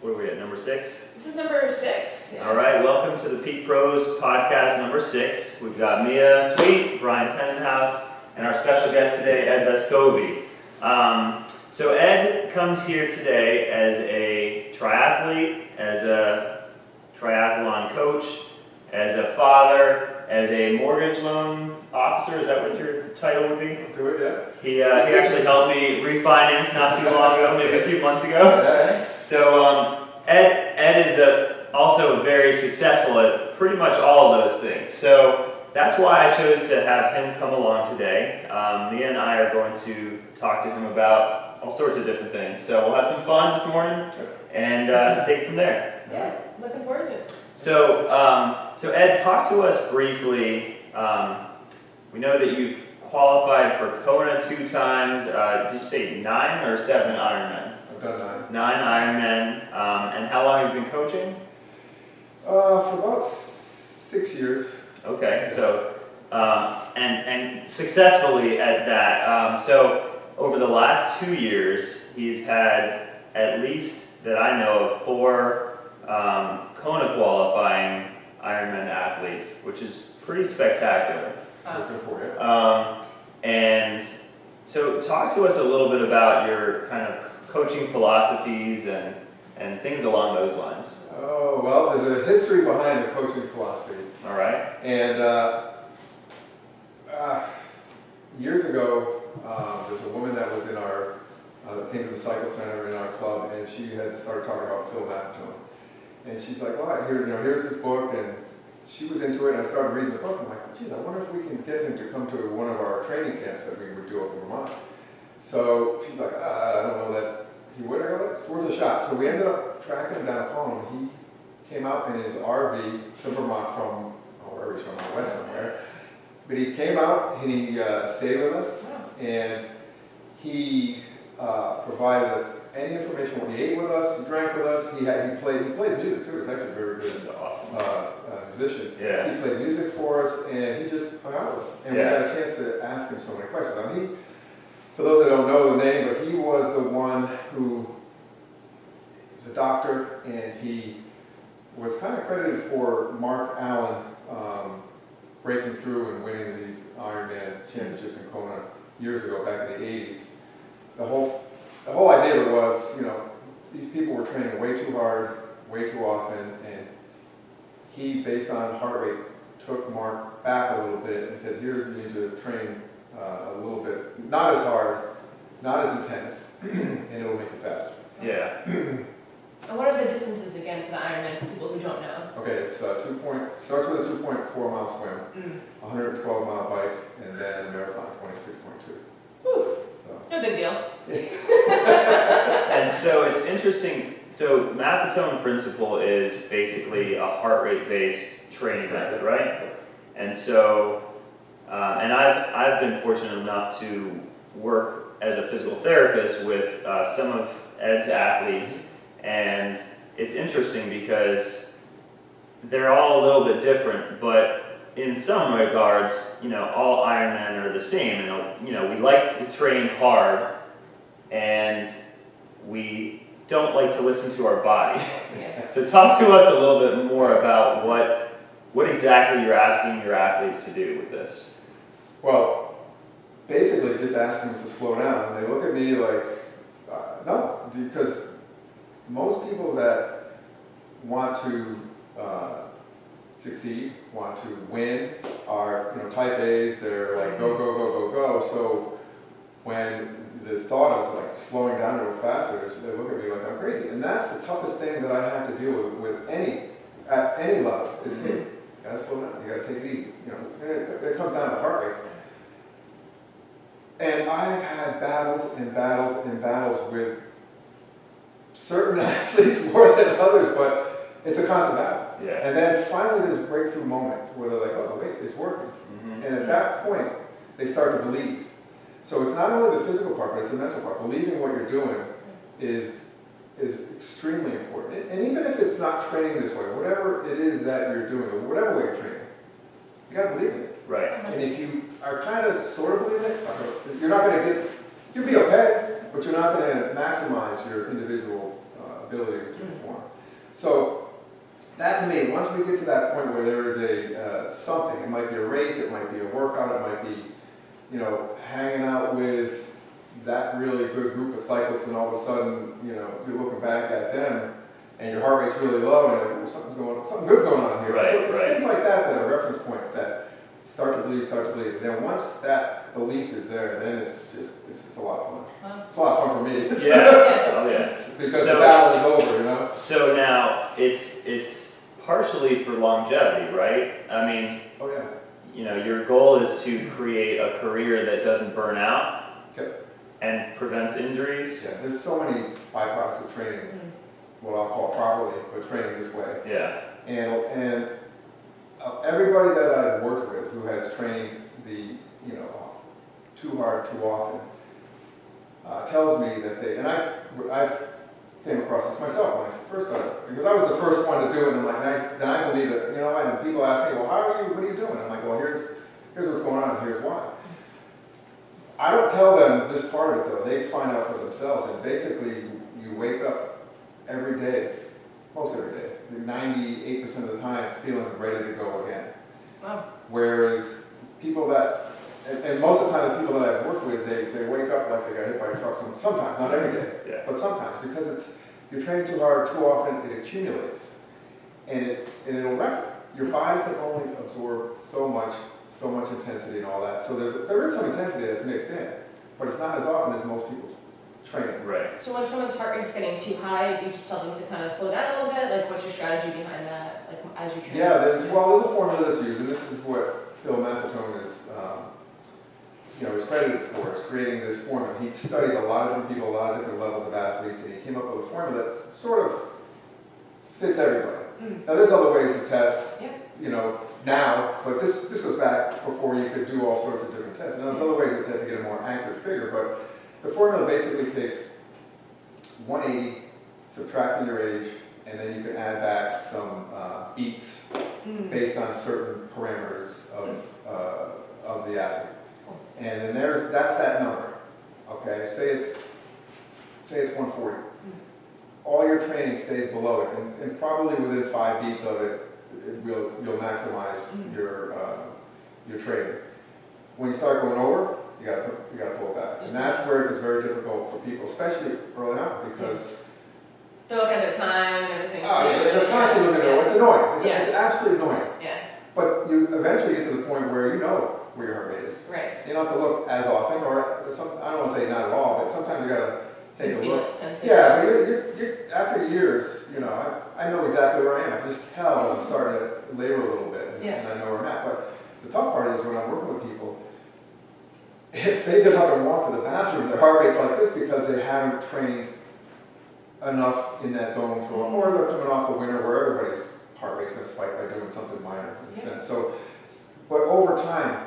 what are we at, number six? This is number six. yeah. All right, welcome to the Peak Pros podcast number six. We've got Mia Sweet, Brian Tenenhaus, and our special guest today, Ed Vescovi. Um, so Ed comes here today as a triathlete, as a triathlon coach, as a father, as a mortgage loan officer. Is that what your title would be? Do it, yeah. He, uh, he actually helped me refinance not too long ago, maybe a few months ago. Yes. So um, Ed, Ed is a, also very successful at pretty much all of those things. So that's why I chose to have him come along today. Um, Mia and I are going to talk to him about all sorts of different things. So we'll have some fun this morning and uh, take it from there. Yeah, looking forward to it. So, um, so Ed, talk to us briefly. Um, we know that you've qualified for Kona two times. Uh, did you say nine or seven Ironman? I've done nine. Nine Ironmen, um, and how long have you been coaching? Uh, for about six years. Okay, so um, and and successfully at that. Um, so over the last two years, he's had at least that I know of four um, Kona athletes, which is pretty spectacular. Uh, Looking for it. Um, and so, talk to us a little bit about your kind of coaching philosophies and and things along those lines. Oh, well, there's a history behind the coaching philosophy. All right. And uh, uh, years ago, um, there's a woman that was in our, uh, that came to the cycle center in our club, and she had started talking about Phil Maffetone. And she's like, well, here, you know, here's this book, and she was into it, and I started reading the book. I'm like, geez, I wonder if we can get him to come to one of our training camps that we would do up in Vermont. So she's like, uh, I don't know that he would. I go, it's worth a shot. So we ended up tracking him down home. He came out in his RV to Vermont from, oh, wherever he's from, out west somewhere. But he came out and he uh, stayed with us, and he uh, provided us any information. He ate with us, he drank with us. He had he played he plays music too. He's actually very good That's awesome. uh, uh, musician. Yeah. He played music for us, and he just hung out with us. And Yeah. we got a chance to ask him so many questions. Now, he, for those that don't know the name, but he was the one who was a doctor, and he was kind of credited for Mark Allen um, breaking through and winning these Ironman championships in Kona years ago, back in the 80s. The whole, the whole idea was, you know, these people were training way too hard, way too often, and he, based on heart rate, took Mark back a little bit and said, here's, you need to train uh, a little bit, not as hard, not as intense, and it'll make you faster. Yeah. And what are the distances again for the Ironman for people who don't know? Okay, it's uh, two point, starts with a 2.4 mile swim, Mm. 112 mile bike, and then a marathon, 26.2. Whew, So, no big deal. And so it's interesting. So Maffetone principle is basically a heart rate based training method, right? And so, um, and I've I've been fortunate enough to work as a physical therapist with uh, some of Ed's athletes, and it's interesting because they're all a little bit different, but in some regards, you know, all Ironmen are the same, and you know, we like to train hard, and we don't like to listen to our body. So talk to us a little bit more about what what exactly you're asking your athletes to do with this. well, basically just asking them to slow down. And they look at me like, uh, no, because most people that want to uh, succeed, want to win, are you know type A's. They're like go go go go go. So when the thought of like slowing down a little faster, they look at me like I'm crazy. And that's the toughest thing that I have to deal with with any at any level. Is hey, you gotta slow down. You gotta take it easy. You know, it, it comes down to heart rate. And I've had battles and battles and battles with certain athletes more than others, but it's a constant battle. Yeah. And then finally, there's a breakthrough moment where they're like, oh, wait, it's working. Mhm. And at that point, they start to believe. So it's not only the physical part, but it's the mental part. Believing what you're doing is, is extremely important. And even if it's not training this way, whatever it is that you're doing, or whatever way you're training, you gotta believe it. Right. And if you are kind of sort of believing it, you're not gonna get, you'll be okay, but you're not gonna maximize your individual uh, ability to perform. So that to me, once we get to that point where there is a, uh, something, it might be a race, it might be a workout, it might be, you know, hanging out with that really good group of cyclists and all of a sudden, you know, you're looking back at them and your heart rate's really low and you're like, "Ooh, something's going, on, something good's going on here. Right, So it's right. things like that that are reference points that start to believe, start to believe. And then once that belief is there, then it's just, it's just a lot of fun. Wow. It's a lot of fun for me. Yeah, oh yeah. Because So- the battle is over, you know? So now, it's, it's partially for longevity, right? I mean, Oh, yeah. You know, your goal is to create a career that doesn't burn out Okay. and prevents injuries. Yeah, there's so many byproducts of training, Mm. what I'll call properly, but training this way. Yeah, And, and uh, everybody that I've worked with who has trained the, you know, too hard, too often, uh, tells me that they, and I've, I've came across this myself when I first started, because I was the first one to do it, and I'm like, I, then I believe it, you know, and people ask me, well, how are you, what are you doing? I'm like, well, here's, here's what's going on, and here's why. I don't tell them this part of it though, they find out for themselves, and basically, you- wake up every day, most every day, ninety-eight percent of the time, feeling ready to go again. Wow. Whereas people that, and, and most of the time, the people that I've worked with, they, they wake up like they got hit by a truck, some- sometimes, not every day, yeah. but sometimes, because it's, you're training too hard, too often, it accumulates. And it, and it'll wreck you. Your body can only absorb so much, so much intensity and all that. So there's, there is some intensity that's mixed in, but it's not as often as most people train. Right. So when someone's heart rate's getting too high, you just tell them to kind of slow down a little bit? Like, what's your strategy behind that, like, as you train? Yeah, there's, well, there's a formula that's used, and this is what Phil Maffetone is, um, you know, is credited for, is creating this formula. He studied a lot of different people, a lot of different levels of athletes, and he came up with a formula that sort of fits everybody. Mm. Now, there's other ways to test, you know, now, but this, this goes back before you could do all sorts of different tests. And there's other ways to test to get a more accurate figure, but the formula basically takes 180, subtracting your age, and then you can add back some uh, beats Mm. based on certain parameters of, uh, of the athlete. And then there's, that's that number, okay? Say it's, say it's 140. All your training stays below it, and, and probably within five beats of it, it will, you'll maximize Mhm. your, uh, your training. When you start going over, you gotta, you gotta pull it back. And that's where it gets very difficult for people, especially early on, because They look at their time and everything. Oh, yeah, they're constantly looking at it. It's annoying. It's, Yeah. it's absolutely annoying. Yeah, But you eventually get to the point where you know where your heart rate is. right. You don't have to look as often, or some, I don't want to say not at all, but sometimes you gotta take You a look. Yeah, but you're, you're, you're, after years, you know, I, I know exactly where I am. I just tell I'm starting to labor a little bit, and, Yeah. and I know where I'm at. But the tough part is when I'm working with people, if they get up and walk to the bathroom, their heart rate's like this because they haven't trained enough in that zone for, or they're coming off a winter where everybody's heart rate's gonna spike by doing something minor in Yeah. sense. So, but over time,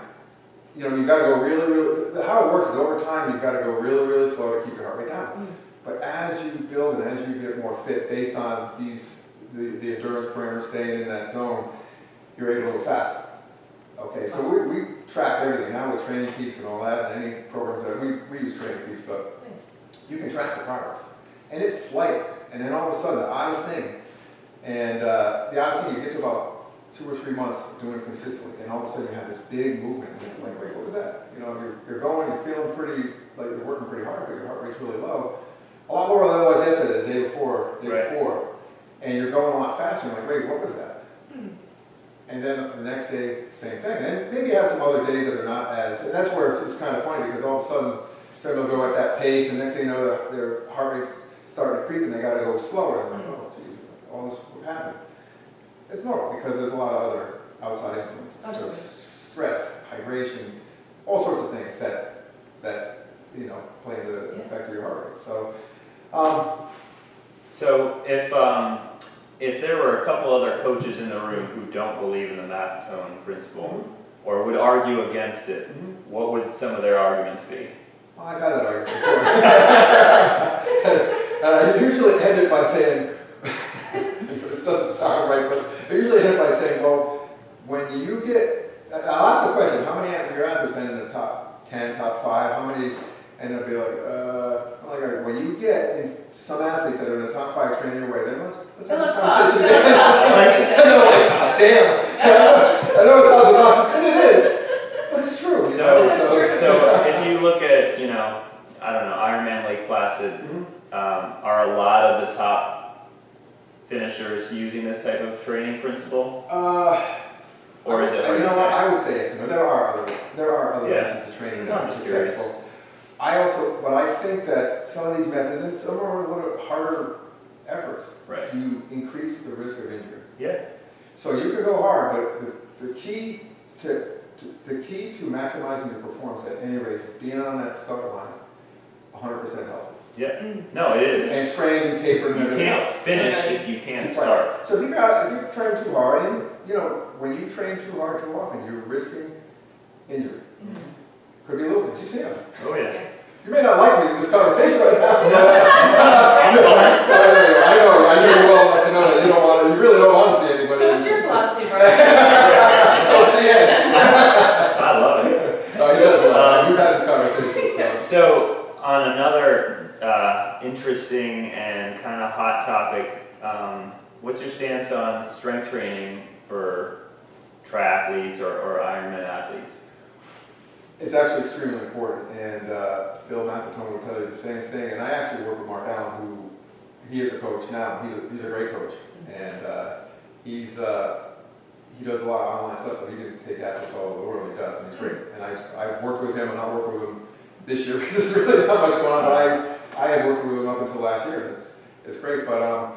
you know, you've gotta go really, really, how it works is over time, you've gotta go really, really slow to keep your heart rate down. Mm. But as you build and as you get more fit, based on these, the, the endurance parameters staying in that zone, you're able to go faster. Okay, so we, we track everything now with Training Peaks and all that, and any programs that, we, we use Training Peaks, but Nice. you can track the progress. And it's slight, and then all of a sudden, the oddest thing, and uh, the oddest thing, you get to about two or three months doing it consistently, and all of a sudden you have this big movement, and you're like, wait, what was that? You know, you're, you're going, you're feeling pretty, like you're working pretty hard, but your heart rate's really low. A lot lower than it was yesterday, the day before, the day Right. before. And you're going a lot faster, you're like, wait, what was that? Hmm. And then the next day, same thing. And maybe you have some other days that are not as, and that's where it's kind of funny because all of a sudden, someone will go at that pace and next thing you know, their, their heart rate's starting to creep and they gotta go slower. And I'm like, oh, gee, all this what happened. It's normal because there's a lot of other outside influences. Absolutely. Just stress, hydration, all sorts of things that, that, you know, play into the Yeah. effect of your heart rate. So, um, So if, um, if there were a couple other coaches in the room who don't believe in the Maffetone principle, or would argue against it, what would some of their arguments be? Well, I've had that argument before. uh, I usually end it by saying, this doesn't sound right, but I usually end it by saying, well, when you get, I'll ask the question, how many of your athletes been in the top 10, top 5, how many, and they'll be like, uh, I'm like, all right, when you get, in some athletes athletes that are in the top five training away, then let's, let's Then have a let's talk, conversation. let's talk. I know, like, "Ah, damn. I know it sounds obnoxious, and it is, but it's true. So, so, true. so if you look at, you know, I don't know, Ironman Lake Placid, Mhm. um, are a lot of the top finishers using this type of training principle? Uh, Or is it You know what. I would say yes, but there are other, there are other Yeah. methods of training that are curious. successful. I also, but I think that some of these methods, and some are a little harder efforts, Right, you increase the risk of injury. yeah, So you can go hard, but the, the key to, to, the key to maximizing your performance at any race is being on that start line hundred percent healthy. Mm. no, it is. And trained and tapered and You everything can't else. finish if you can't Right. start. So if you got, if you train too hard, and, you know, when you train too hard too often, you're risking injury. Mhm. Could be a little things, you see them. Oh, yeah. You may not like me in this conversation right now. I'm fine. I know, I know you well enough to know that you don't want, you really don't want to see anybody. So what's your philosophy, Brian? Don't see any. I love it. No, he does, well, we've had this conversation, so. So, on another interesting and kind of hot topic, um, what's your stance on strength training for triathletes or, or Ironman athletes? It's actually extremely important, and uh, Phil Maffetone will tell you the same thing, and I actually work with Mark Allen, who, he is a coach now, he's a, he's a great coach, and uh, he's, uh, he does a lot of online stuff, so he can take athletes all over the world, he does, and he's great. And I, I've worked with him, and I'll work with him this year, because there's really not much going on, but I, I had worked with him up until last year, it's, it's great, but, um,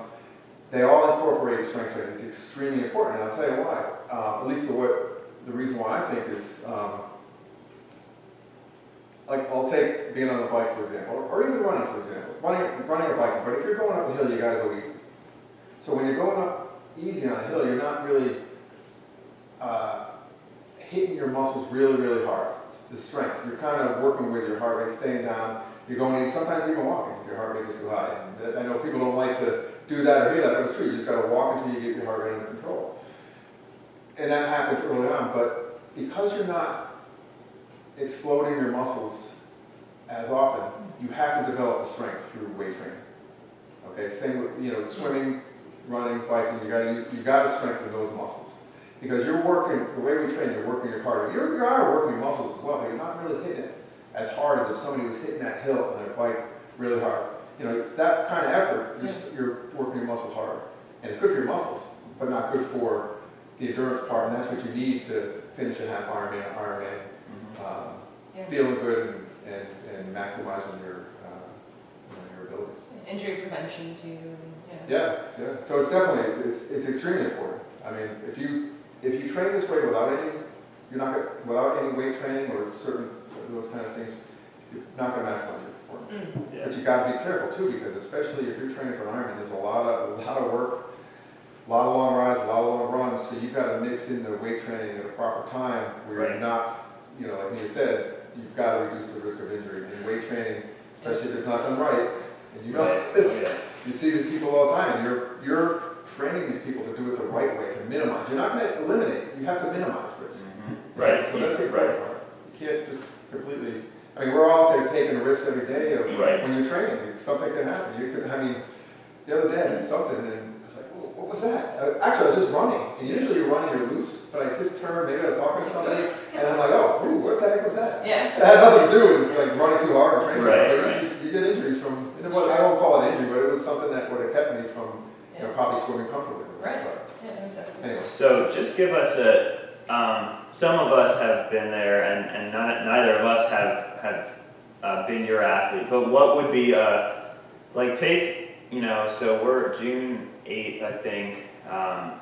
they all incorporate strength training, it's extremely important, and I'll tell you why. Uh, at least the what, the reason why I think is, um, like I'll take being on the bike for example, or even running for example, running, running or biking. But if you're going up a hill, you got to go easy. So when you're going up easy on a hill, you're not really uh, hitting your muscles really, really hard. The strength. You're kind of working with your heart rate staying down. You're going. Sometimes even walking. if Your heart rate is too high. And uh, I know people don't like to do that or hear that, but it's true. You just got to walk until you get your heart rate under control. And that happens early on. But because you're not exploding your muscles as often, you have to develop the strength through weight training. Okay, same with, you know, swimming, running, biking, you gotta, you, you gotta strengthen those muscles. Because you're working, the way we train, you're working your cardio. You're, you are working your muscles as well, but you're not really hitting it as hard as if somebody was hitting that hill on their bike really hard. You know, that kind of effort, you're, s- you're working your muscles hard. And it's good for your muscles, but not good for the endurance part, and that's what you need to finish a half Ironman, Ironman um, Yeah. feeling good and, and, and maximizing your, uh, you know, your abilities. Injury prevention too, yeah. Yeah, yeah, so it's definitely, it's, it's extremely important. I mean, if you, if you train this way without any, you're not gonna, without any weight training or certain, those kind of things, you're not gonna maximize your performance. Mm. Yeah. But you gotta be careful too, because especially if you're training for an Ironman, there's a lot of, a lot of work, a lot of long rides, a lot of long runs, so you've gotta mix in the weight training at a proper time where you're not, you know, like Mia said, you've gotta reduce the risk of injury. And weight training, especially if it's not done right, and you know Right. this, Yeah. you see these people all the time, you're, you're training these people to do it the right way, to minimize. You're not gonna eliminate, you have to minimize risk. Mm-hmm. Right, So that's the right. part. You can't just completely, I mean, we're all out there taking risks every day of, Right. when you're training, something can happen. You could, I mean, the other day I did something and I was like, "Whoa, what was that? Actually, I was just running, and usually you're running, you're loose, but I just turned, maybe I was talking to somebody, and I'm like, oh, ooh, what the heck was that? Yeah. It had nothing to do with like running too hard or training, Right, but right. you just, you get injuries from, you know, what, I won't call it an injury, but it was something that would have kept me from, you know, Yeah. probably swimming comfortably. Right. But Yeah, exactly. Anyway. So just give us a, um, some of us have been there and, and not, neither of us have, have uh, been your athlete, but what would be, uh, like take, you know, so we're June eighth, I think, um,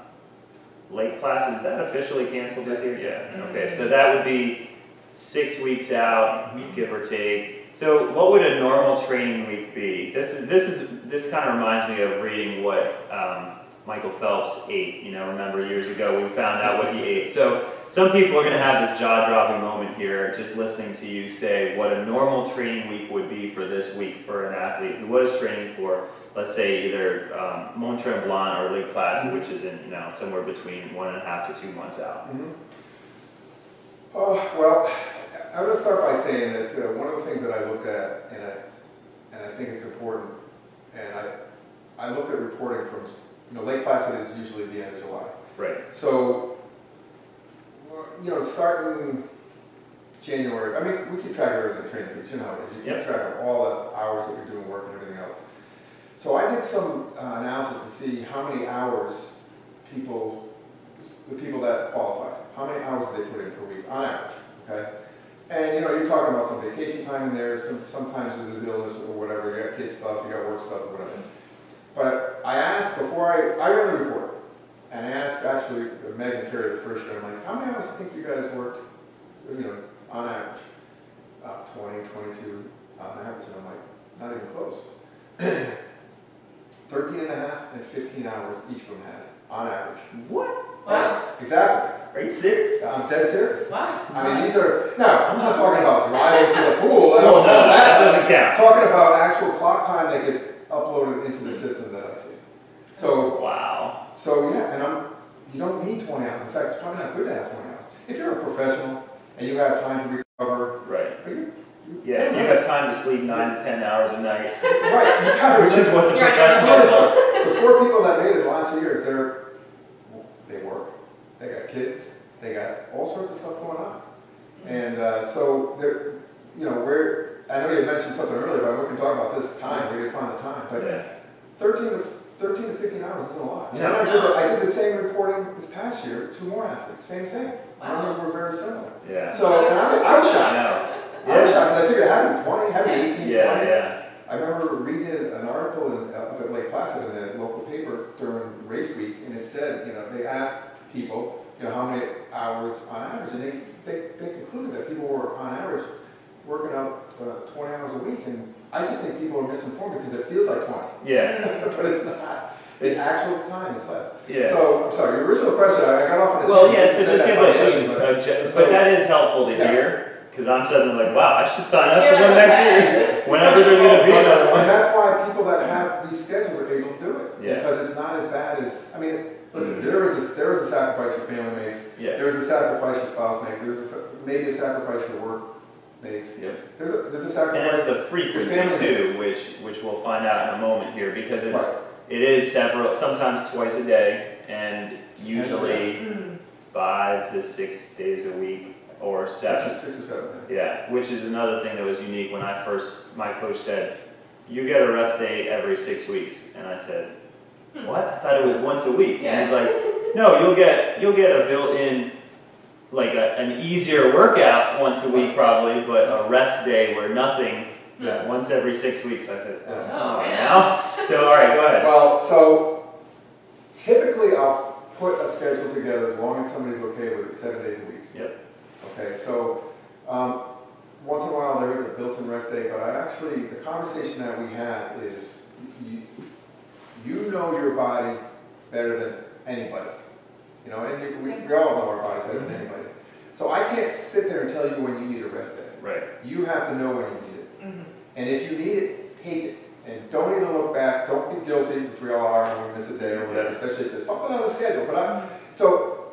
Lake Placid, is that officially canceled this year? Yeah, okay, so that would be six weeks out, give or take. So what would a normal training week be? This is, this is, this kind of reminds me of reading what, um, Michael Phelps ate, you know, remember years ago, we found out what he ate. So some people are gonna have this jaw-dropping moment here, just listening to you say what a normal training week would be for this week for an athlete who was training for, let's say, either um, Mont Tremblant or Lake Placid, which is in, you know, somewhere between one and a half to two months out. Mhm. Oh, well, I'm gonna start by saying that uh, one of the things that I looked at, and I, and I think it's important, and I, I looked at reporting from, you know, Lake Placid is usually the end of July. Right, So, you know, starting January, I mean, we keep track of everything, training peaks, you know, how it is. you Yep. keep track of all the hours that you're doing work and everything else. So I did some uh, analysis to see how many hours people, the people that qualified, how many hours they put in per week on average, okay? And, you know, you're talking about some vacation time in there, some, sometimes there's illness or whatever, you got kid stuff, you got work stuff, or whatever. But I asked before I, I read the report, and I asked actually Megan Carey the first year, I'm like, how many hours do you think you guys worked, you know, on average? Uh, 20, 22 on average, and I'm like, not even close. 13 and a half and 15 hours each of them had, on average. what? Wow, Exactly. Are you serious? I'm dead serious. wow. I mean, these are, no, I'm not talking about driving to the pool. I Well, don't no, know that that. doesn't count. Talking about actual clock time that gets uploaded into the system that I see. So, Wow, so yeah, and I'm, you don't need twenty hours, in fact, it's probably not good to have twenty hours. If you're a professional and you have time to recover, right. you. you- Yeah, if you have time to sleep nine to ten hours a night, Right, you gotta. which is what the You're on your professionals are. The four people that made it the last few years, they're, they work, they got kids, they got all sorts of stuff going on. And, uh, so they're, you know, we're, I know you mentioned something earlier, but we can talk about this time, where do you find the time? But Yeah, thirteen to, thirteen to fifteen hours isn't a lot. And No. I did, the- I did the same reporting this past year, two more athletes, same thing. Wow. Numbers were very similar. yeah. So, I, I was I shocked. know. I was Yeah, shocked, 'cause I figured it had to be twenty, had to be eighteen, twenty. yeah, yeah. I remember reading an article in, up at Lake Placid in the local paper during race week, and it said, you know, they asked people, you know, how many hours on average, and they, they, they concluded that people were on average working out uh, twenty hours a week, and I just think people are misinformed because it feels like twenty, Yeah, but it's not. The actual time is less. yeah. So, I'm sorry, your original question, I got off on a. Well, yeah, so just said give a, foundation, but- a ge- so- but that is helpful to Yeah. hear, because I'm suddenly like, wow, I should sign up for Yeah, one next year, whenever there's gonna be another And one. that's why people that have these schedules are able to do it. Yeah. Because it's not as bad as, I mean, listen, there is a, there is a sacrifice your family makes, Yeah, there's a sacrifice your spouse makes, there's a, maybe a sacrifice your work makes. Yep. There's a, there's a sacrifice. and it's sacrifice. the frequency too, makes. which, which we'll find out in a moment here, because it's, Right. it is several, sometimes twice a day, and usually Mm. five to six days a week, or Six seven. or, six or seven. Yeah, which is another thing that was unique when I first, my coach said, you get a rest day every six weeks. And I said. what? I thought it was once a week. Yeah. And he's like, no, you'll get, you'll get a built-in, like a, an easier workout once a week probably, but a rest day where nothing, Yeah. once every six weeks. I said, Yeah. Oh, man. now? So, all right, go ahead. Well, so typically I'll put a schedule together as long as somebody's okay with it, seven days a week. Yep. Okay, so, um, once in a while there is a built-in rest day, but I actually, the conversation that we have is, you, you know your body better than anybody. You know, and you- we, we all know our bodies better than anybody. So I can't sit there and tell you when you need a rest day. Right, You have to know when you need it. Mm -hmm. And if you need it, take it. And don't even look back, don't be guilty, which we all are when we miss a day or whatever, especially if there's something on the schedule. But I, so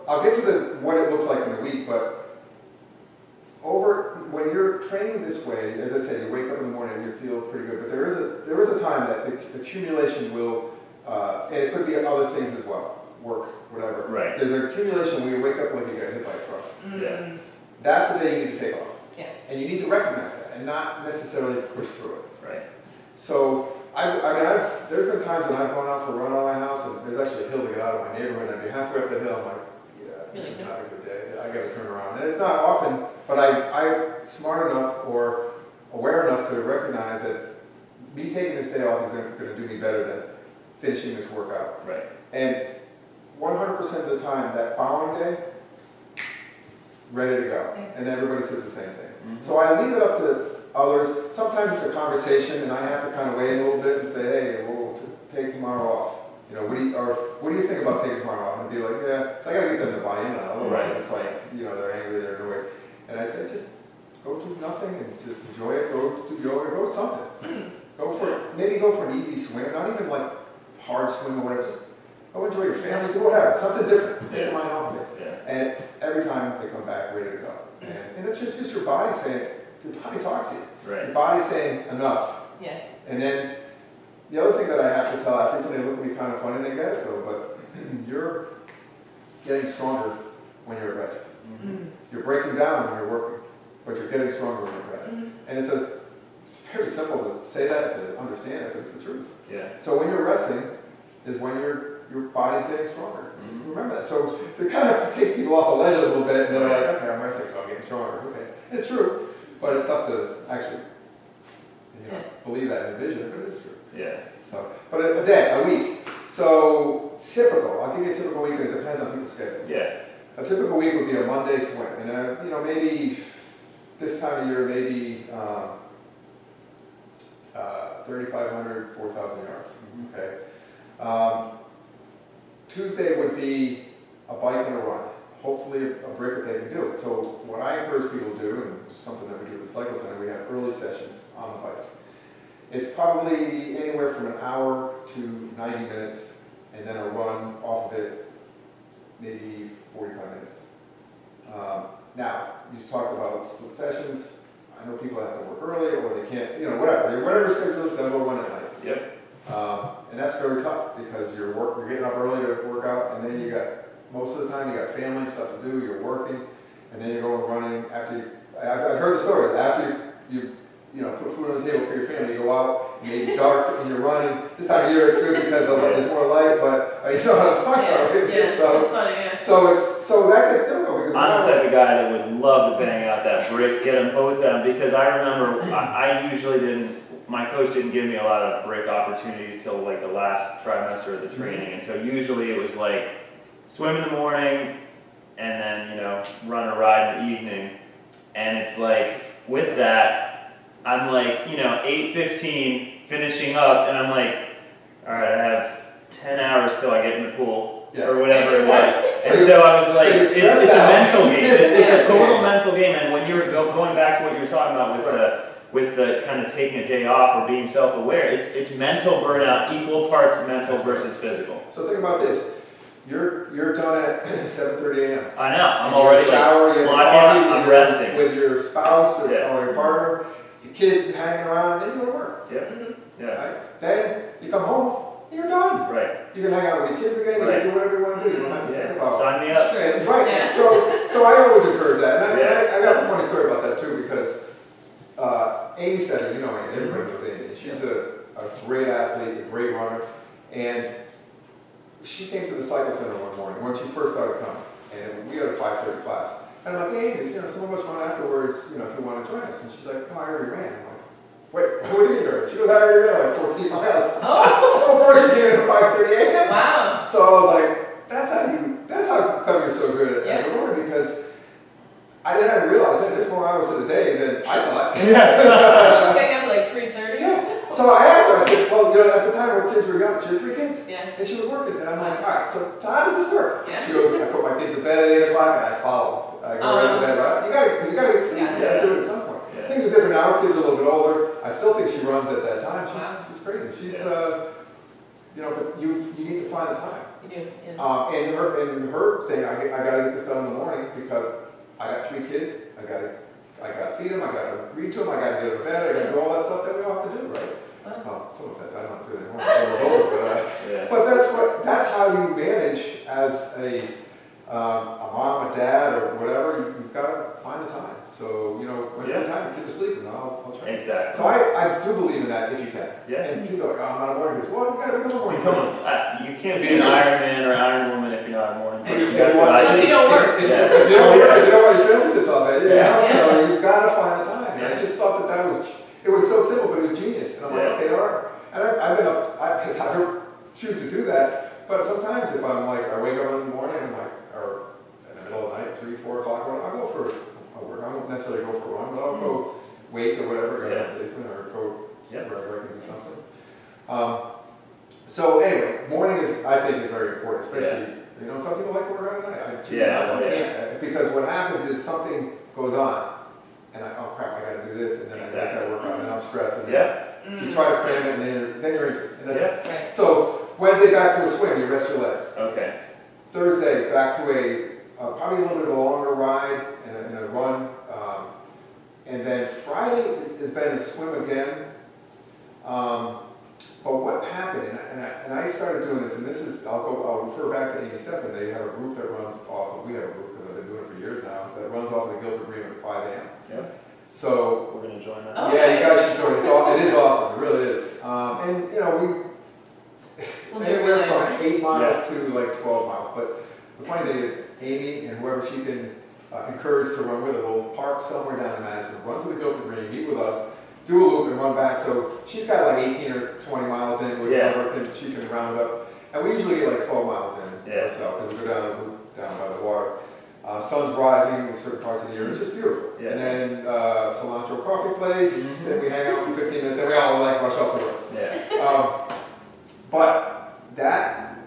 I'll get to the, what it looks like in a week, but over, when you're training this way, as I said, you wake up in the morning and you feel pretty good, but there is a, there is a time that the accumulation will, uh, and it could be other things as well, work, whatever. right, There's an accumulation where you wake up like you got hit by a truck. Mm. Yeah. That's the day you need to take off. Yeah. And you need to recognize that and not necessarily push through it. right. So, I, I mean, I've, there's been times when I've gone out for a run on my house, and there's actually a hill to get out of my neighborhood, and I'd be halfway up the hill, I'm like, yeah, this Really is not a good day, I gotta turn around. And it's not often, but I, I'm smart enough or aware enough to recognize that me taking this day off is gonna, gonna do me better than finishing this workout. Right. And one hundred percent of the time, that following day, ready to go, Yeah. and everybody says the same thing. Mhm. So I leave it up to others. Sometimes it's a conversation, and I have to kind of weigh in a little bit and say, hey, we'll t- take tomorrow off. You know, what do you, or what do you think about taking tomorrow off? And be like, yeah, so I gotta get them to buy in on it. Otherwise, Right. it's like, you know, they're angry, they're annoyed. And I say, just go do nothing and just enjoy it. Go do yoga, go something. Go for, maybe go for an easy swim, not even like hard swim or whatever. Just go enjoy your family, do whatever, something different. Take your Yeah. mind off it. Yeah, And every time they come back, ready to go. And, and it's just, just your body saying, your body talks to you. right. Your body's saying enough. Yeah. And then the other thing that I have to tell athletes, and they look at me kind of funny, and they get it though, but you're getting stronger when you're at rest. Mm. You're breaking down when you're working, but you're getting stronger when you're at rest. Mhm. And it's a, it's very simple to say that, to understand it, but it's the truth. Yeah. So when you're resting is when your, your body's getting stronger. Just Mhm. remember that. So, so it kind of takes people off the ledge a little bit and they're like, okay, I'm resting, so I'm getting stronger. Okay. It's true, but it's tough to actually, you know, Yeah. believe that in a vision, but it is true. Yeah. So, but a, a day, a week. So typical, I'll give you a typical week and it depends on people's schedules. Yeah. A typical week would be a Monday swing, and uh, you know maybe this time of year maybe um, uh, 3,500, 4,000 yards. Okay. Um, Tuesday would be a bike and a run. Hopefully a break if they can do it. So what I encourage people to do, and something that we do at the Cycle Center, we have early sessions on the bike. It's probably anywhere from an hour to 90 minutes, and then a run off of it, maybe 45 minutes. Um, now, you talked about split sessions. I know people have to work early or they can't, you know, whatever, whatever schedule is, they'll go run at night. Yep. Um, and that's very tough because you're work, you're getting up early to work out and then you got, most of the time you got family stuff to do, you're working, and then you're going running after you, I've, I've heard the story, after you, you, you know, put food on the table for your family, you go out, and maybe dark and you're running. This time of year it's good because of- there's more light, but, uh, you know what I'm talking about, Yeah, right? yeah, So, it's funny, yeah. so it's, so that gets difficult because. I'm the type of guy that would love to bang out that brick, get them both of them, because I remember, I, I usually didn't, my coach didn't give me a lot of brick opportunities till like the last trimester of the mm-hmm. training, and so usually it was like swim in the morning, and then, you know, run a ride in the evening, and it's like, with that, I'm like, you know, eight fifteen, finishing up, and I'm like, alright, I have ten hours till I get in the pool, Yeah. or whatever it was. And So so I was like, you're it's, it's a mental game. It's, it's a total mental game. And when you were go, going back to what you were talking about with the with the kind of taking a day off or being self-aware, it's it's mental burnout, equal parts mental versus physical. So think about this, you're, you're done at seven thirty AM. I know. I'm And you already like, you have clock coffee with I'm your- resting. With your spouse or Yeah. or your partner, your kids hanging around, then you go to work, Mhm. yeah, right? Then you come home, and you're done. right. You can hang out with your kids again, you Right. can do whatever you wanna do, you don't have to think Yeah, about. sign me up. And- Right, Yeah. so, so I always encourage that, and I, Yeah. I I got a funny story about that too, because, uh, Amy Stetter, you know Amy, everybody knows Amy, she's a, a great athlete, a great runner, and she came to the cycle center one morning, when she first started coming, and we had a five thirty class. And I'm like, hey, you know, some of us run afterwards, you know, if you wanna join us, and she's like, no, I already ran. Wait, what do you mean, already?" she goes, I already ran like fourteen miles, Oh, before she came in at five thirty AM. wow. So I was like, that's how you, that's how come you're so good as a runner because I didn't realize that there's more hours in the day than I thought. Yeah. She's getting up at like three thirty? Yeah. So I asked her, I said, well, you know, at the time our kids were young, she had three kids, Yeah, and she was working, and I'm like, all right, so, so how does this work? Yeah. She goes, I put my kids to bed at eight o'clock and I follow. I go right to Um, bed, right? You gotta, cause you gotta sleep, Yeah. you gotta do it at some point. Things are different now, our kids are a little bit older, I still think she runs at that time, she's, she's crazy, she's, Yeah. uh, you know, but you, you need to find the time. you do, yeah. Uh, and her, and her thing, I, I gotta get this done in the morning because I got three kids, I gotta, I gotta feed them, I gotta read to them, I gotta get them to bed, I gotta do all that stuff that we all have to do, right? Wow. Well, some of it, I don't do anymore, it's over, but, uh, Yeah. but that's what, that's how you manage as a, um, a mom, a dad, or whatever, you- you've gotta find the time. So, you know, when Yeah. the time, the kids are sleeping, I'll, I'll try. Exactly. So I, I do believe in that if you can. Yeah. And people are like, oh, I'm not a morning person, well, you gotta become a morning Become person. a, uh, you can't be an Iron Man or Iron Woman if you're not a morning person. That's you what want- I Unless think. you don't work. If, if- Yeah. if you don't work, you don't want to film yourself at it, you Yeah. know? so you've got to find the time. And I just thought that that was, it was so simple, but it was genius. And I'm like, Yeah. okay, all right. And I, I've been up, I, cause I don't choose to do that, but sometimes if I'm like, I wake up in the morning, I'm like, or in the middle of the night, three, four o'clock, I'll go for a work. I won't necessarily go for a run, but I'll go weights or whatever, go to Yeah. the basement or go Yeah. wherever I can do something. Um, so anyway, morning is, I think, is very important, especially, you know, some people like to work out at night. I choose Yeah, not to, yeah. can't, uh, Because what happens is something goes on, and I, oh crap, I gotta do this, and then I miss that work out, and then I'm stressed, and Yeah, you try to cram it, and then, then you're injured. and that's it. yeah, Right. So Wednesday, back to a swim, you rest your legs. okay, Thursday, back to a, uh, probably a little bit of a longer ride and a, and a run. Um, and then Friday has been a swim again. Um, But what happened, and I, and I, and I started doing this, and this is, I'll go, I'll refer back to Amy Steffen, they have a group that runs off, of we have a group, because I've been doing it for years now, that runs off of the Guilford Green at five AM. Yep. So, We're gonna join that. Oh, yeah, you guys should join, it's all, it is awesome, it really is. Um, and, you know, we, We'll anywhere really from hard. eight miles to like twelve miles, but the point thing is, Amy and whoever she can uh, encourage to run with her will park somewhere down in Madison, run to the Guilford Green, meet with us, do a loop and run back, so she's got like eighteen or twenty miles in, with Yeah. whoever can, she can round up, and we usually get like twelve miles in Yeah. ourselves, because we go down, the loop down by the water. Uh, sun's rising in certain parts of the year, it's just beautiful. Yeah, And it's then, uh, cilantro coffee place, Mhm. and we hang out for fifteen minutes, and we all like rush off the road. Yeah, Um, But that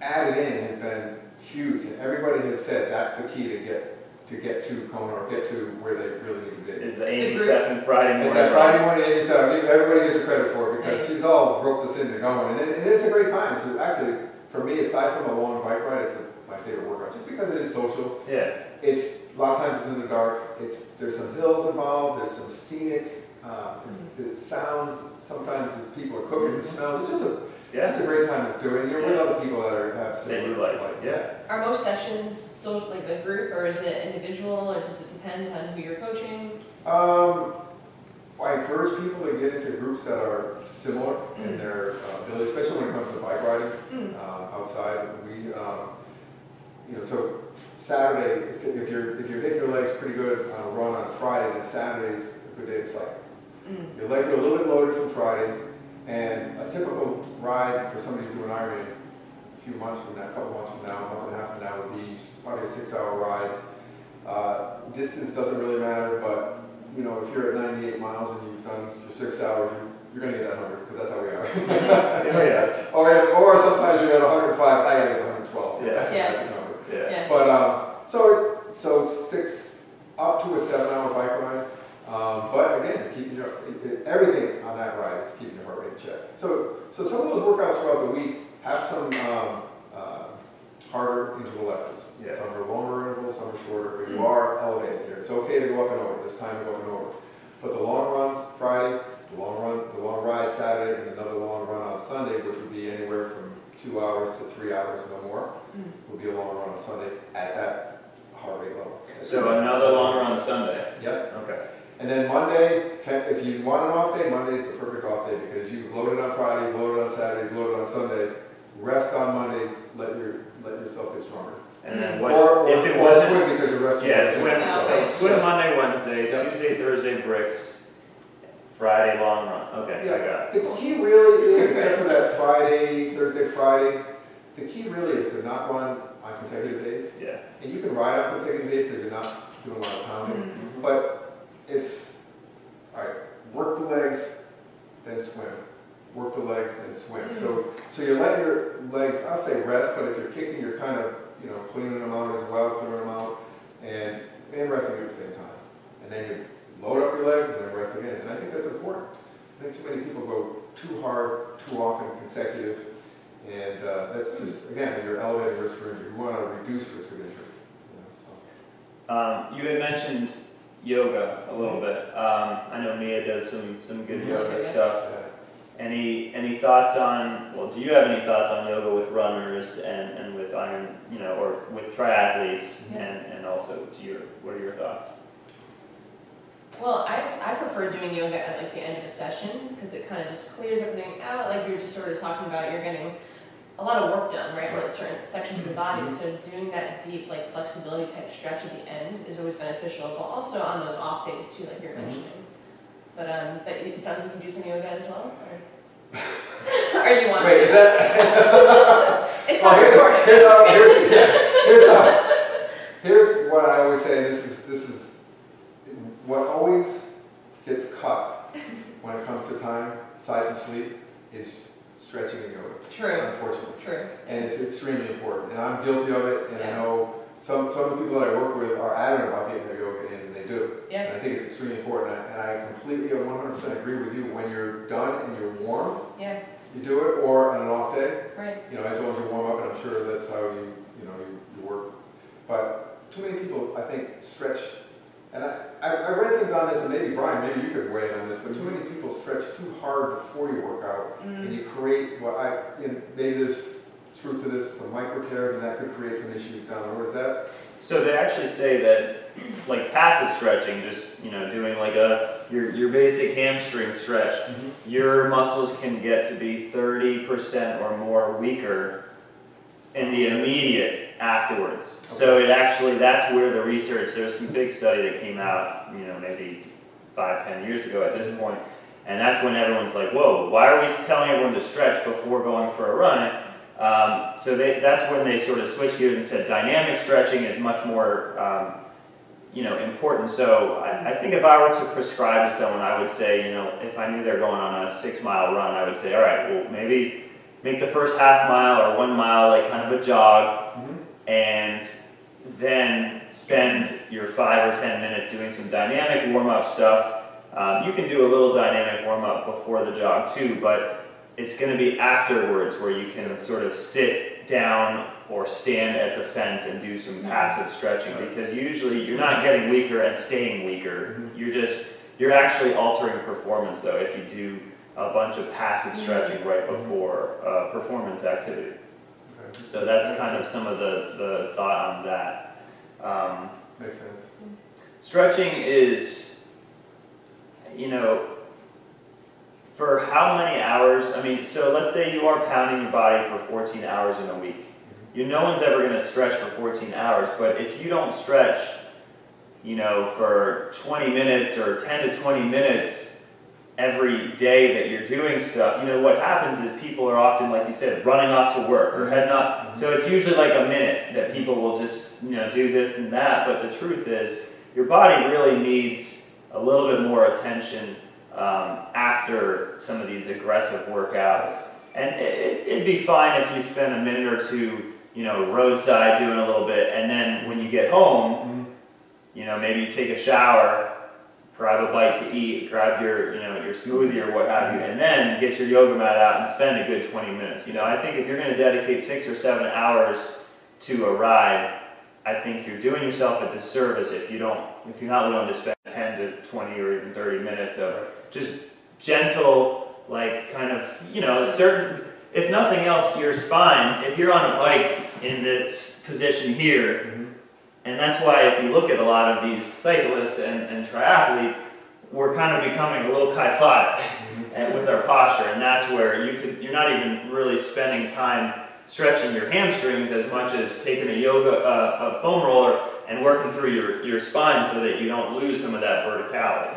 added in has been huge, and everybody has said that's the key to get, to get to Kona or get to where they really need to be. is the Amy group- Steffen Friday morning. It's that Friday morning, and you said, everybody gives her credit for it, because Nice. she's all roped us into going, and it- and it's a great time, it's actually, for me, aside from a long bike ride, it's my favorite workout, just because it is social, Yeah, it's, a lot of times it's in the dark, it's, there's some hills involved, there's some scenic, uh, the sounds, sometimes as people are cooking, the smells, it's just a, it's yeah, It's a great time to do it, and you're with other people that are, have They do similar, like it, like, yeah. yeah. Are most sessions social, like a group, or is it individual, or does it depend on who you're coaching? Um, I encourage people to get into groups that are similar in Mm. their uh, ability, especially when it comes to bike riding, Mm. um, outside. We, um, you know, so Saturday, is- if you're, if you're hitting your legs pretty good on a run on Friday, then Saturday's a good day to cycle. Mm. Your legs are a little bit loaded from Friday, and a typical ride for somebody to do an Ironman a few months from now, a couple months from now, a month and a half from now would be probably a six-hour ride. Uh, Distance doesn't really matter, but, you know, if you're at 98 miles and you've done your six hours, you're, you're gonna get that 100, because that's how we are. oh, yeah, Or, or sometimes you're at 105, I gotta get 112. Yeah. That's- Yeah. that's the number. yeah. Yeah, But, um, so, so six, up to a seven hour bike ride. But again, keeping your, it- it- everything on that ride is keeping your heart rate in check. So, so some of those workouts throughout the week have some, um, uh, harder interval efforts. Yeah. Some are longer intervals, some are shorter, but you Mm. are elevated here. It's okay to go up and over, it's time to go up and over. But the long runs Friday, the long run, the long ride Saturday, and another long run on Sunday, which would be anywhere from two hours to three hours no more, Mm. would be a long run on Sunday at that heart rate level. So another long run on Sunday, Yep, okay, and then Monday, if you want an off day, Monday is the perfect off day, because you've loaded on Friday, loaded on Saturday, loaded on Sunday, rest on Monday, let your, let yourself get stronger. and then what, or, if it or wasn't, swim because you're resting. yeah, swim, Oh, so okay. swim Monday, Wednesday, Yep. Tuesday, Thursday bricks, Friday long run, okay, I Yeah. got it. The key really is, except for that Friday, Thursday, Friday, the key really is to not run on consecutive days. Yeah. And you can ride on consecutive days because you're not doing a lot of pounding, Mm. but it's, all right, work the legs, then swim. Work the legs, then swim. So, so you're letting your legs, I'll say rest, but if you're kicking, you're kind of, you know, cleaning them out as well, clearing them out, and, and resting at the same time. And then you load up your legs and then rest again, and I think that's important. I think too many people go too hard, too often consecutive, and uh, that's just, again, you're elevating risk for injury. You want to reduce risk of injury. you know, so. Um, you had mentioned yoga a little bit, um, I know Mia does some, some good yoga Yeah. stuff. Any, any thoughts on, well, do you have any thoughts on yoga with runners and, and with iron, you know, or with triathletes? Yeah. And, and also, to your, what are your thoughts? well, I, I prefer doing yoga at like the end of a session, because it kind of just clears everything out, like you're just sort of talking about, you're getting a lot of work done, right, with certain sections of the body, Mhm. so doing that deep, like flexibility type stretch at the end is always beneficial, but also on those off days too, like you're Mhm. mentioning. But, um, but it sounds like you do some yoga as well, or? Or you want to? Wait, is that? It's Well, not here's, here's, how, here's, yeah, here's, how, here's what I always say, this is, this is, what always gets cut when it comes to time, aside from sleep, is stretching and yoga, True, unfortunately. true. And it's extremely important, and I'm guilty of it, and I know some, some of the people that I work with are adamant about getting their yoga in, and they do. Yeah, And I think it's extremely important, and I completely, one hundred percent agree with you, when you're done and you're warm, yeah, you do it, or on an off day, right. you know, as long as you warm up, and I'm sure that's how you, you know, you, you work. But too many people, I think, stretch And I, I, I read things on this, and maybe Brian, maybe you could weigh in on this, but too many people stretch too hard before you work out, Mm. and you create what I, you know, maybe there's truth to this, some micro tears, and that could create some issues down the road. Is that? So they actually say that, like passive stretching, just you know, doing like a your your basic hamstring stretch, your muscles can get to be thirty percent or more weaker in the immediate afterwards. So it actually that's where the research. There was some big study that came out, you know, maybe five ten years ago at this point, and that's when everyone's like, "Whoa, why are we telling everyone to stretch before going for a run?" Um, so they, that's when they sort of switched gears and said dynamic stretching is much more, um, you know, important. So I, I think if I were to prescribe to someone, I would say, you know, if I knew they're going on a six mile run, I would say, all right, well, maybe make the first half mile or one mile like kind of a jog, mm-hmm. and then spend your five or ten minutes doing some dynamic warm up stuff. Um, you can do a little dynamic warm up before the jog too, but it's going to be afterwards where you can sort of sit down or stand at the fence and do some mm-hmm. passive stretching because usually you're not getting weaker and staying weaker. Mm-hmm. You're just you're actually altering performance though if you do a bunch of passive stretching right before uh, performance activity. Okay. So that's kind of some of the, the thought on that. Um, Makes sense. stretching is, you know, for how many hours? I mean, so let's say you are pounding your body for 14 hours in a week. You, no one's ever going to stretch for 14 hours, but if you don't stretch, you know, for 20 minutes or 10 to 20 minutes every day that you're doing stuff, you know, what happens is people are often, like you said, running off to work or heading up. So it's usually like a minute that people will just, you know, do this and that. But the truth is, your body really needs a little bit more attention um, after some of these aggressive workouts. And it, it'd be fine if you spend a minute or two, you know, roadside doing a little bit, and then when you get home, you know, maybe you take a shower, grab a bite to eat, grab your, you know, your smoothie or what have you, and then get your yoga mat out and spend a good 20 minutes. You know, I think if you're going to dedicate six or seven hours to a ride, I think you're doing yourself a disservice if you don't, if you're not willing to spend 10 to 20 or even 30 minutes of just gentle, like kind of, you know, a certain, if nothing else, your spine, if you're on a bike in this position here, mm-hmm. And that's why if you look at a lot of these cyclists and, and triathletes, we're kind of becoming a little kyphotic and with our posture, and that's where you could you're not even really spending time stretching your hamstrings as much as taking a yoga uh, a foam roller and working through your, your spine so that you don't lose some of that verticality.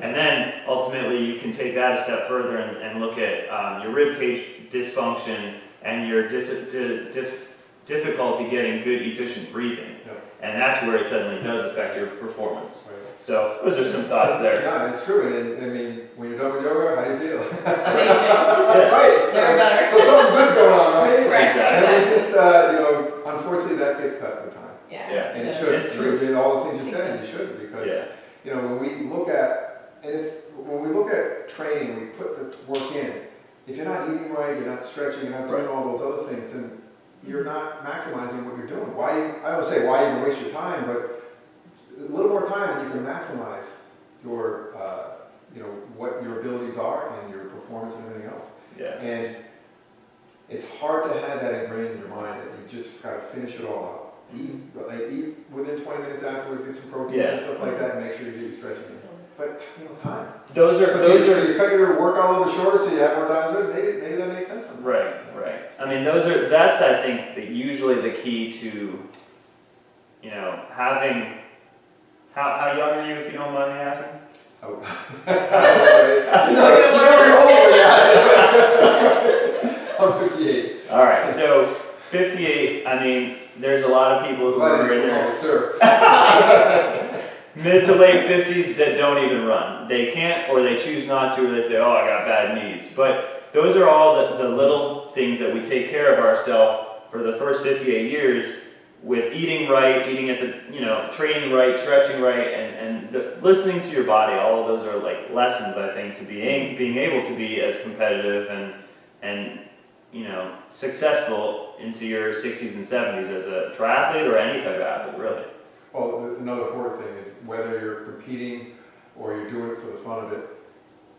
And then ultimately you can take that a step further and, and look at um, your rib cage dysfunction and your dis- di- dif- difficulty getting good efficient breathing. Yep. And that's where it suddenly does affect your performance. Right. So those are some thoughts there. Yeah, it's true, and, I mean, when you're done with yoga, how do you feel? Amazing. Yeah. Right, so, Never better. so something good's going on, right? Right, Exactly. And exactly. we just, uh, you know, unfortunately, that gets cut with time. Yeah. Yeah. And it should, It's true. I mean, all the things you Makes said, you sense. should, because, Yeah. you know, when we look at, and it's, when we look at training, we put the work in. If you're not eating right, you're not stretching, you're not doing all those other things, then you're not maximizing what you're doing. Why, I don't say why you even waste your time, but a little more time and you can maximize your, uh, you know, what your abilities are and your performance and everything else. Yeah. And it's hard to have that ingrained in your mind that you just gotta finish it all out. Eat, like, eat within twenty minutes afterwards, get some proteins and stuff like that, and make sure you do your stretching. But, you know, time. Those are So those you, are you cut your work all over bit shorter so you have more time to do maybe, maybe that makes sense. sometimes. Right, right. I mean, those are, that's, I think, the, usually the key to, you know, having, how, how young are you, if you don't mind me asking? Oh. You you know you're old when you ask it. I'm fifty-eight. All right, so 58, I mean, there's a lot of people who Glad are in you're their old, sir. mid to late 50s that don't even run. They can't, or they choose not to, or they say, oh, I got bad knees. But those are all the, the little things that we take care of ourselves for the first 58 years with eating right, eating at the, you know, training right, stretching right, and, and the, listening to your body. All of those are like lessons, I think, to being, being able to be as competitive and, and, you know, successful into your 60s and 70s as a triathlete or any type of athlete, really. Well, another important thing is whether you're competing or you're doing it for the fun of it,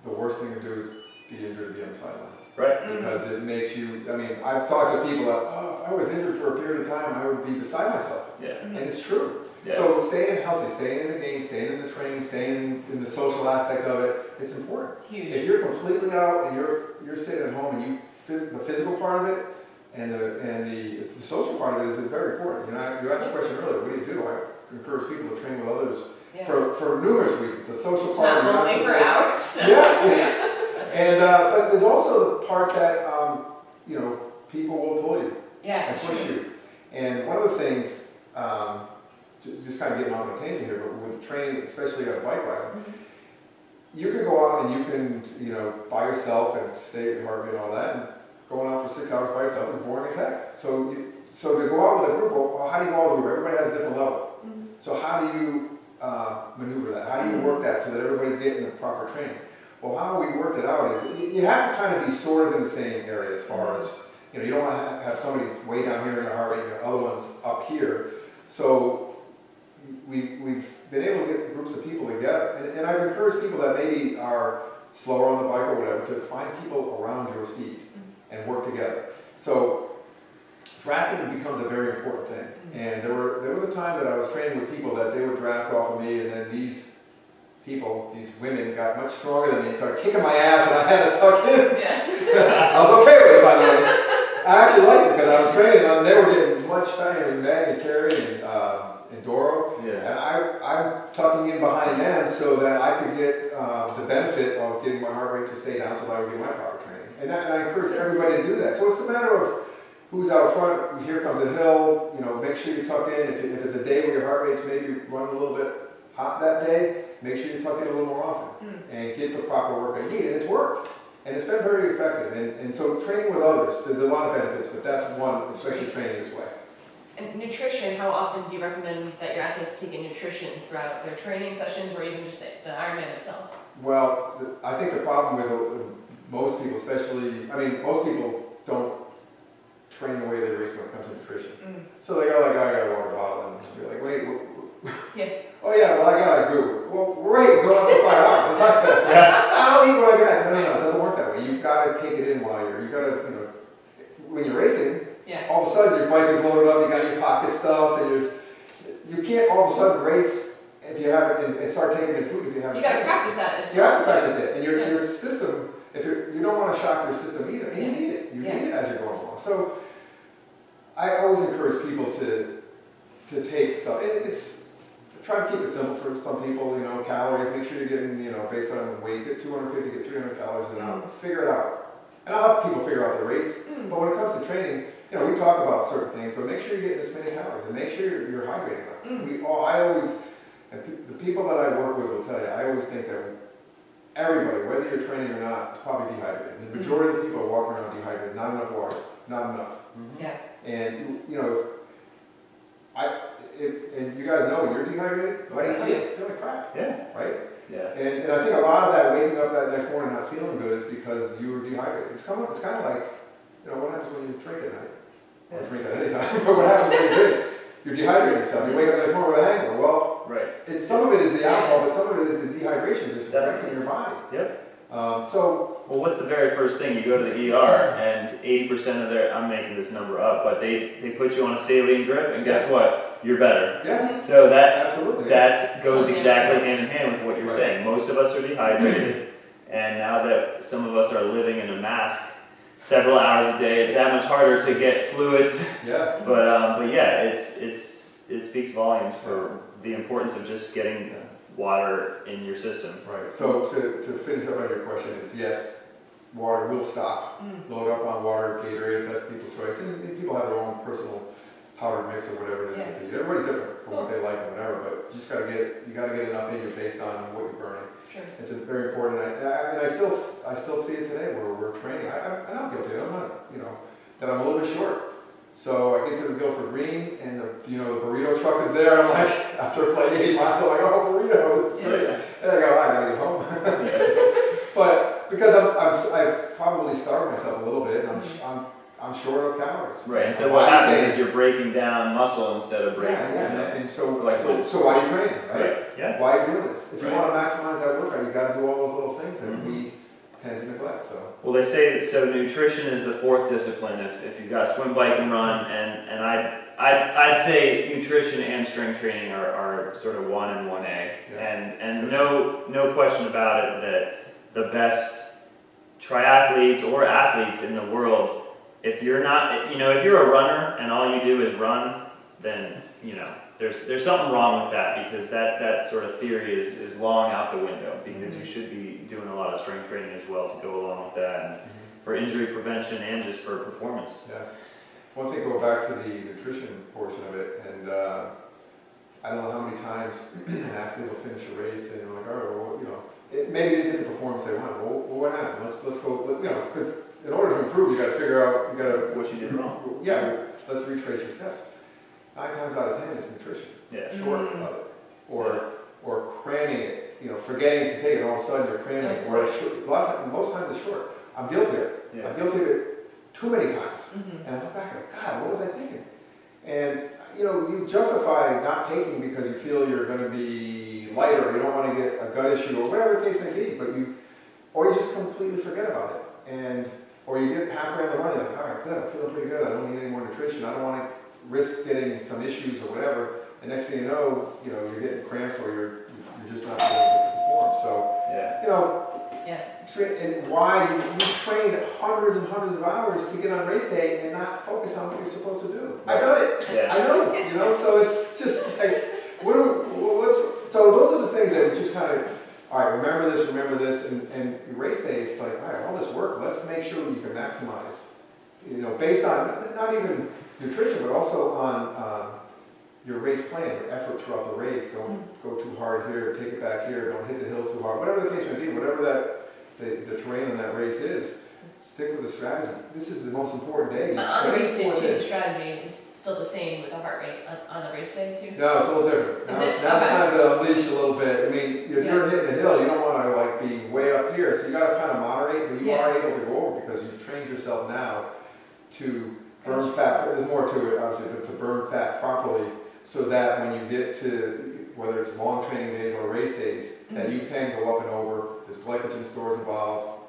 the worst thing to do is be injured and be on the sideline. Right. Mm. Because it makes you, I mean, I've talked to people that, oh, if I was injured for a period of time, I would be beside myself. Yeah. And it's true. Yeah. So staying healthy, staying in the game, staying in the training, staying in the social aspect of it, it's important. It's huge. If you're completely out and you're, you're sitting at home and you, phys- the physical part of it and the, and the, it's the social part of it is very important. You know, you asked a question earlier, what do you do? I encourage people to train with others Yeah. for, for numerous reasons. The social It's part. not lonely for hours. Yeah, yeah. And, uh, but there's also the part that, um, you know, people will pull you Yeah, and push true. you. And one of the things, um, just kind of getting off on a tangent here, but with training, especially on a bike ride, Mhm. you can go out and you can, you know, by yourself and stay at your heart and all that, and going out for six hours by yourself is boring as heck. So you, so to go out with a group, well, how do you go out with a group? Everybody has a different level. Mhm. So how do you uh, maneuver that? How do you work that so that everybody's getting the proper training? Well, how we worked it out is you- have to kind of be sort of in the same area as far as, you know, you don't want to have somebody way down here in the heart rate and the other one's up here. So we, we've been able to get groups of people together. And, and I've encouraged people that maybe are slower on the bike or whatever to find people around your speed and work together. So drafting becomes a very important thing. And there were there was a time that I was training with people that they would draft off of me, and then these people, these women, got much stronger than me and started kicking my ass, and I had to tuck in. Yeah. I was okay with it, by the way. I actually liked it because I was training them. They were getting much faster than Meg and Carrie and, uh, and Doro. Yeah. And I, I'm tucking in behind them so that I could get uh, the benefit of getting my heart rate to stay down so that I would get my proper training. And, that, and I encourage everybody to do that. So it's a matter of who's out front, here comes a hill, you know, make sure you tuck in. If, if it's a day where your heart rate's maybe running a little bit hot that day, make sure you tuck in a little more often Mm. and get the proper work you need. And it's worked. And it's been very effective. And, and so training with others, there's a lot of benefits, but that's one, especially training this way. And nutrition, how often do you recommend that your athletes take in nutrition throughout their training sessions or even just the, the Ironman itself? Well, I think the problem with most people, especially, I mean, most people don't train the way they race when it comes to nutrition. Mm. So they go like, oh, I got a water bottle, and you're like, wait, wh- wh- Yeah. oh yeah, well I got a goo. Well, great, go out for five hours. It's not that. I don't eat what I got. No, no, no, it doesn't work that way. You've got to take it in while you're, you got to, you know, when you're racing, Yeah. all of a sudden your bike is loaded up, you got your pocket stuff, and there's, you can't all of a sudden race if you have and, and start taking in food if you haven't. You gotta practice that. You have to practice it, and your, Yeah. your system, if you're, you don't wanna shock your system either, and you need it, you Yeah. need it as you're going along. So, I always encourage people to, to take stuff, and it's, try to keep it simple for some people, you know, calories, make sure you're getting, you know, based on weight, get two hundred fifty, get three hundred calories an hour, figure it out. And I'll help people figure out their race, Mm. but when it comes to training, you know, we talk about certain things, but make sure you're getting as many calories, and make sure you're, you're hydrating enough. Mm. We all, I always, and pe- the people that I work with will tell you, I always think that everybody, whether you're training or not, is probably dehydrated. The majority of the people are walking around dehydrated, not enough water, not enough. Yeah. And, you know, I, if, and you guys know, when you're dehydrated, how do you feel? Feel like crap, Yeah. right? Yeah. And, and I think a lot of that waking up that next morning not feeling good is because you were dehydrated. It's kind of, it's kind of like, you know, what happens when you drink at night? Or Yeah. drink at any time, but what happens when you drink? You're dehydrating yourself, you wake up the next morning with a hangover. Well, Right. it's, some of it is the alcohol, but some of it is the dehydration, just wrecking your body. Yep. Um, so, Well, what's the very first thing? You go to the ER and 80% of their, I'm making this number up, but they, they put you on a saline drip and guess what? You're better. yeah, So that's, absolutely. that goes exactly hand in hand with what you're Right. saying. Most of us are dehydrated. And now that some of us are living in a mask several hours a day, it's that much harder to get fluids. Yeah, But, um, but yeah, it's, it's, it speaks volumes for the importance of just getting water in your system. right. So to, to finish up on your question, it's yes, water will stop. Mm. Load up on water, Gatorade, if that's people's choice. And, and people have their own personal powder mix or whatever it is that they use. Everybody's different for what they like and whatever, but you just gotta get, you gotta get enough in you based on what you're burning. Sure. It's a very important, I, I- and I still, I still see it today where we're training, I, I'm- and I'm guilty, I'm not, you know, that I'm a little bit short. So I get to the Guilford Green and the, you know, the burrito truck is there, I'm like, after playing eight miles, I'm like, oh, burritos. Yeah. And I go, I gotta get home. But because I'm, I'm, I've probably starved myself a little bit, and I'm, I'm I'm short of calories. Right, and so I'm what always happens saying- is you're breaking down muscle instead of breaking Yeah, down. yeah, and so, Like so, so why are you training, right? Right, yeah, Why are you doing this? If you wanna maximize that workout, you gotta do all those little things that Mhm. we tend to neglect, so. well, they say that, so nutrition is the fourth discipline, if, if you've got swim, bike, and run, and, and I, I, I'd say nutrition and strength training are, are sort of one and one A. Yeah. And, and no, no question about it that the best triathletes or athletes in the world, if you're not, you know, if you're a runner and all you do is run, then, you know, there's, there's something wrong with that because that, that sort of theory is, is long out the window because you should be doing a lot of strength training as well to go along with that and for injury prevention and just for performance. Yeah. One thing, go back to the nutrition portion of it, and, uh, I don't know how many times an athlete will finish a race and you're like, all right, well, you know, it, maybe they didn't get the performance they wanted, well, well, what happened? Let's, let's go, let- you know, because in order to improve, you gotta figure out, you gotta, What you did wrong. yeah, let's retrace your steps. Nine times out of ten, it's nutrition. Yeah. short of it, or, or cramming it, you know, forgetting to take it, all of a sudden you're cramming it, or it's short, a lot of times, most times it's short. I'm guilty of it, Yeah. I'm guilty of it too many times, Mhm. and I look back and, God, what was I thinking? And, you know, you justify not taking because you feel you're gonna be lighter, or you don't wanna get a gut issue, or whatever the case may be, but you, or you just completely forget about it, and, or you get halfway on the run, you're like, all right, good, I'm feeling pretty good, I don't need any more nutrition, I don't wanna risk getting some issues or whatever, and next thing you know, you know, you're getting cramps or you're, you're just not being able to perform. So, Yeah. you know, Yeah. and why you, you trained hundreds and hundreds of hours to get on race day and not focus on what you're supposed to do. I've done it. Yeah. I know, you know, so it's just like, what do, what's, so those are the things that we just kind of, all right, remember this, remember this, and, and race day, it's like, all right, all this work, let's make sure you can maximize, you know, based on, not even nutrition, but also on, um, your race plan, your effort throughout the race, don't go too hard here, take it back here, don't hit the hills too hard, whatever the case may be, whatever that, the, the terrain on that race is, stick with the strategy. This is the most important day. But on the race day too, the strategy is still the same with the heart rate on, on the race day too? No, it's a little different. Is it? now it's Okay. time to unleash a little bit. I mean, if you're hitting a hill, you don't wanna like be way up here, so you gotta kind of moderate, but you Yeah. are able to go over because you've trained yourself now to burn fat, there's more to it, obviously, but to burn fat properly, so that when you get to, whether it's long training days or race days, that you mm-hmm. can go up and over, there's glycogen stores involved,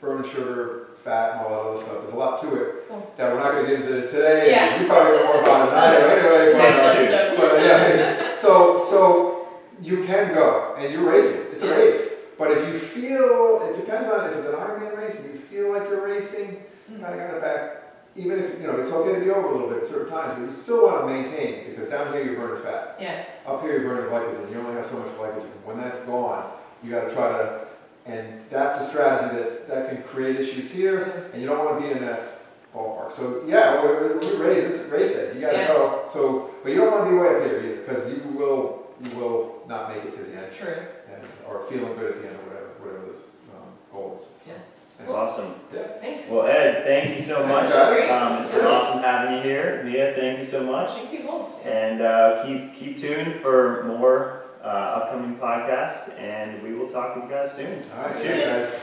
burning sugar, fat, and all that other stuff, there's a lot to it Cool. that we're not gonna get into today, Yeah. you probably know more about it than I do anyway, but, uh, but, uh, yeah, so, so you can go, and you're racing, it's a Yeah. race. But if you feel, it depends on, if it's an Ironman race, if you feel like you're racing, you kinda got it back. Even if, you know, it's okay to be over a little bit at certain times, but you still wanna maintain, because down here you're burning fat. Yeah, Up here you're burning glycogen, you only have so much glycogen. When that's gone, you gotta try to, and that's a strategy that's, that can create issues here, and you don't wanna be in that ballpark. So, yeah, when we race, it's race day, you gotta Yeah. go. So, but you don't wanna be way up here either, because you will, you will not make it to the end, true. and, or feeling good at the end, or whatever, whatever the, um, goal is. Yeah. And- Awesome. Thanks. Well, Ed, thank you so much. Thanks. Um, it's been awesome having you here. Mia, thank you so much. Thank you both. And uh, keep keep tuned for more uh, upcoming podcasts, and we will talk with you guys soon. All right, cheers, guys.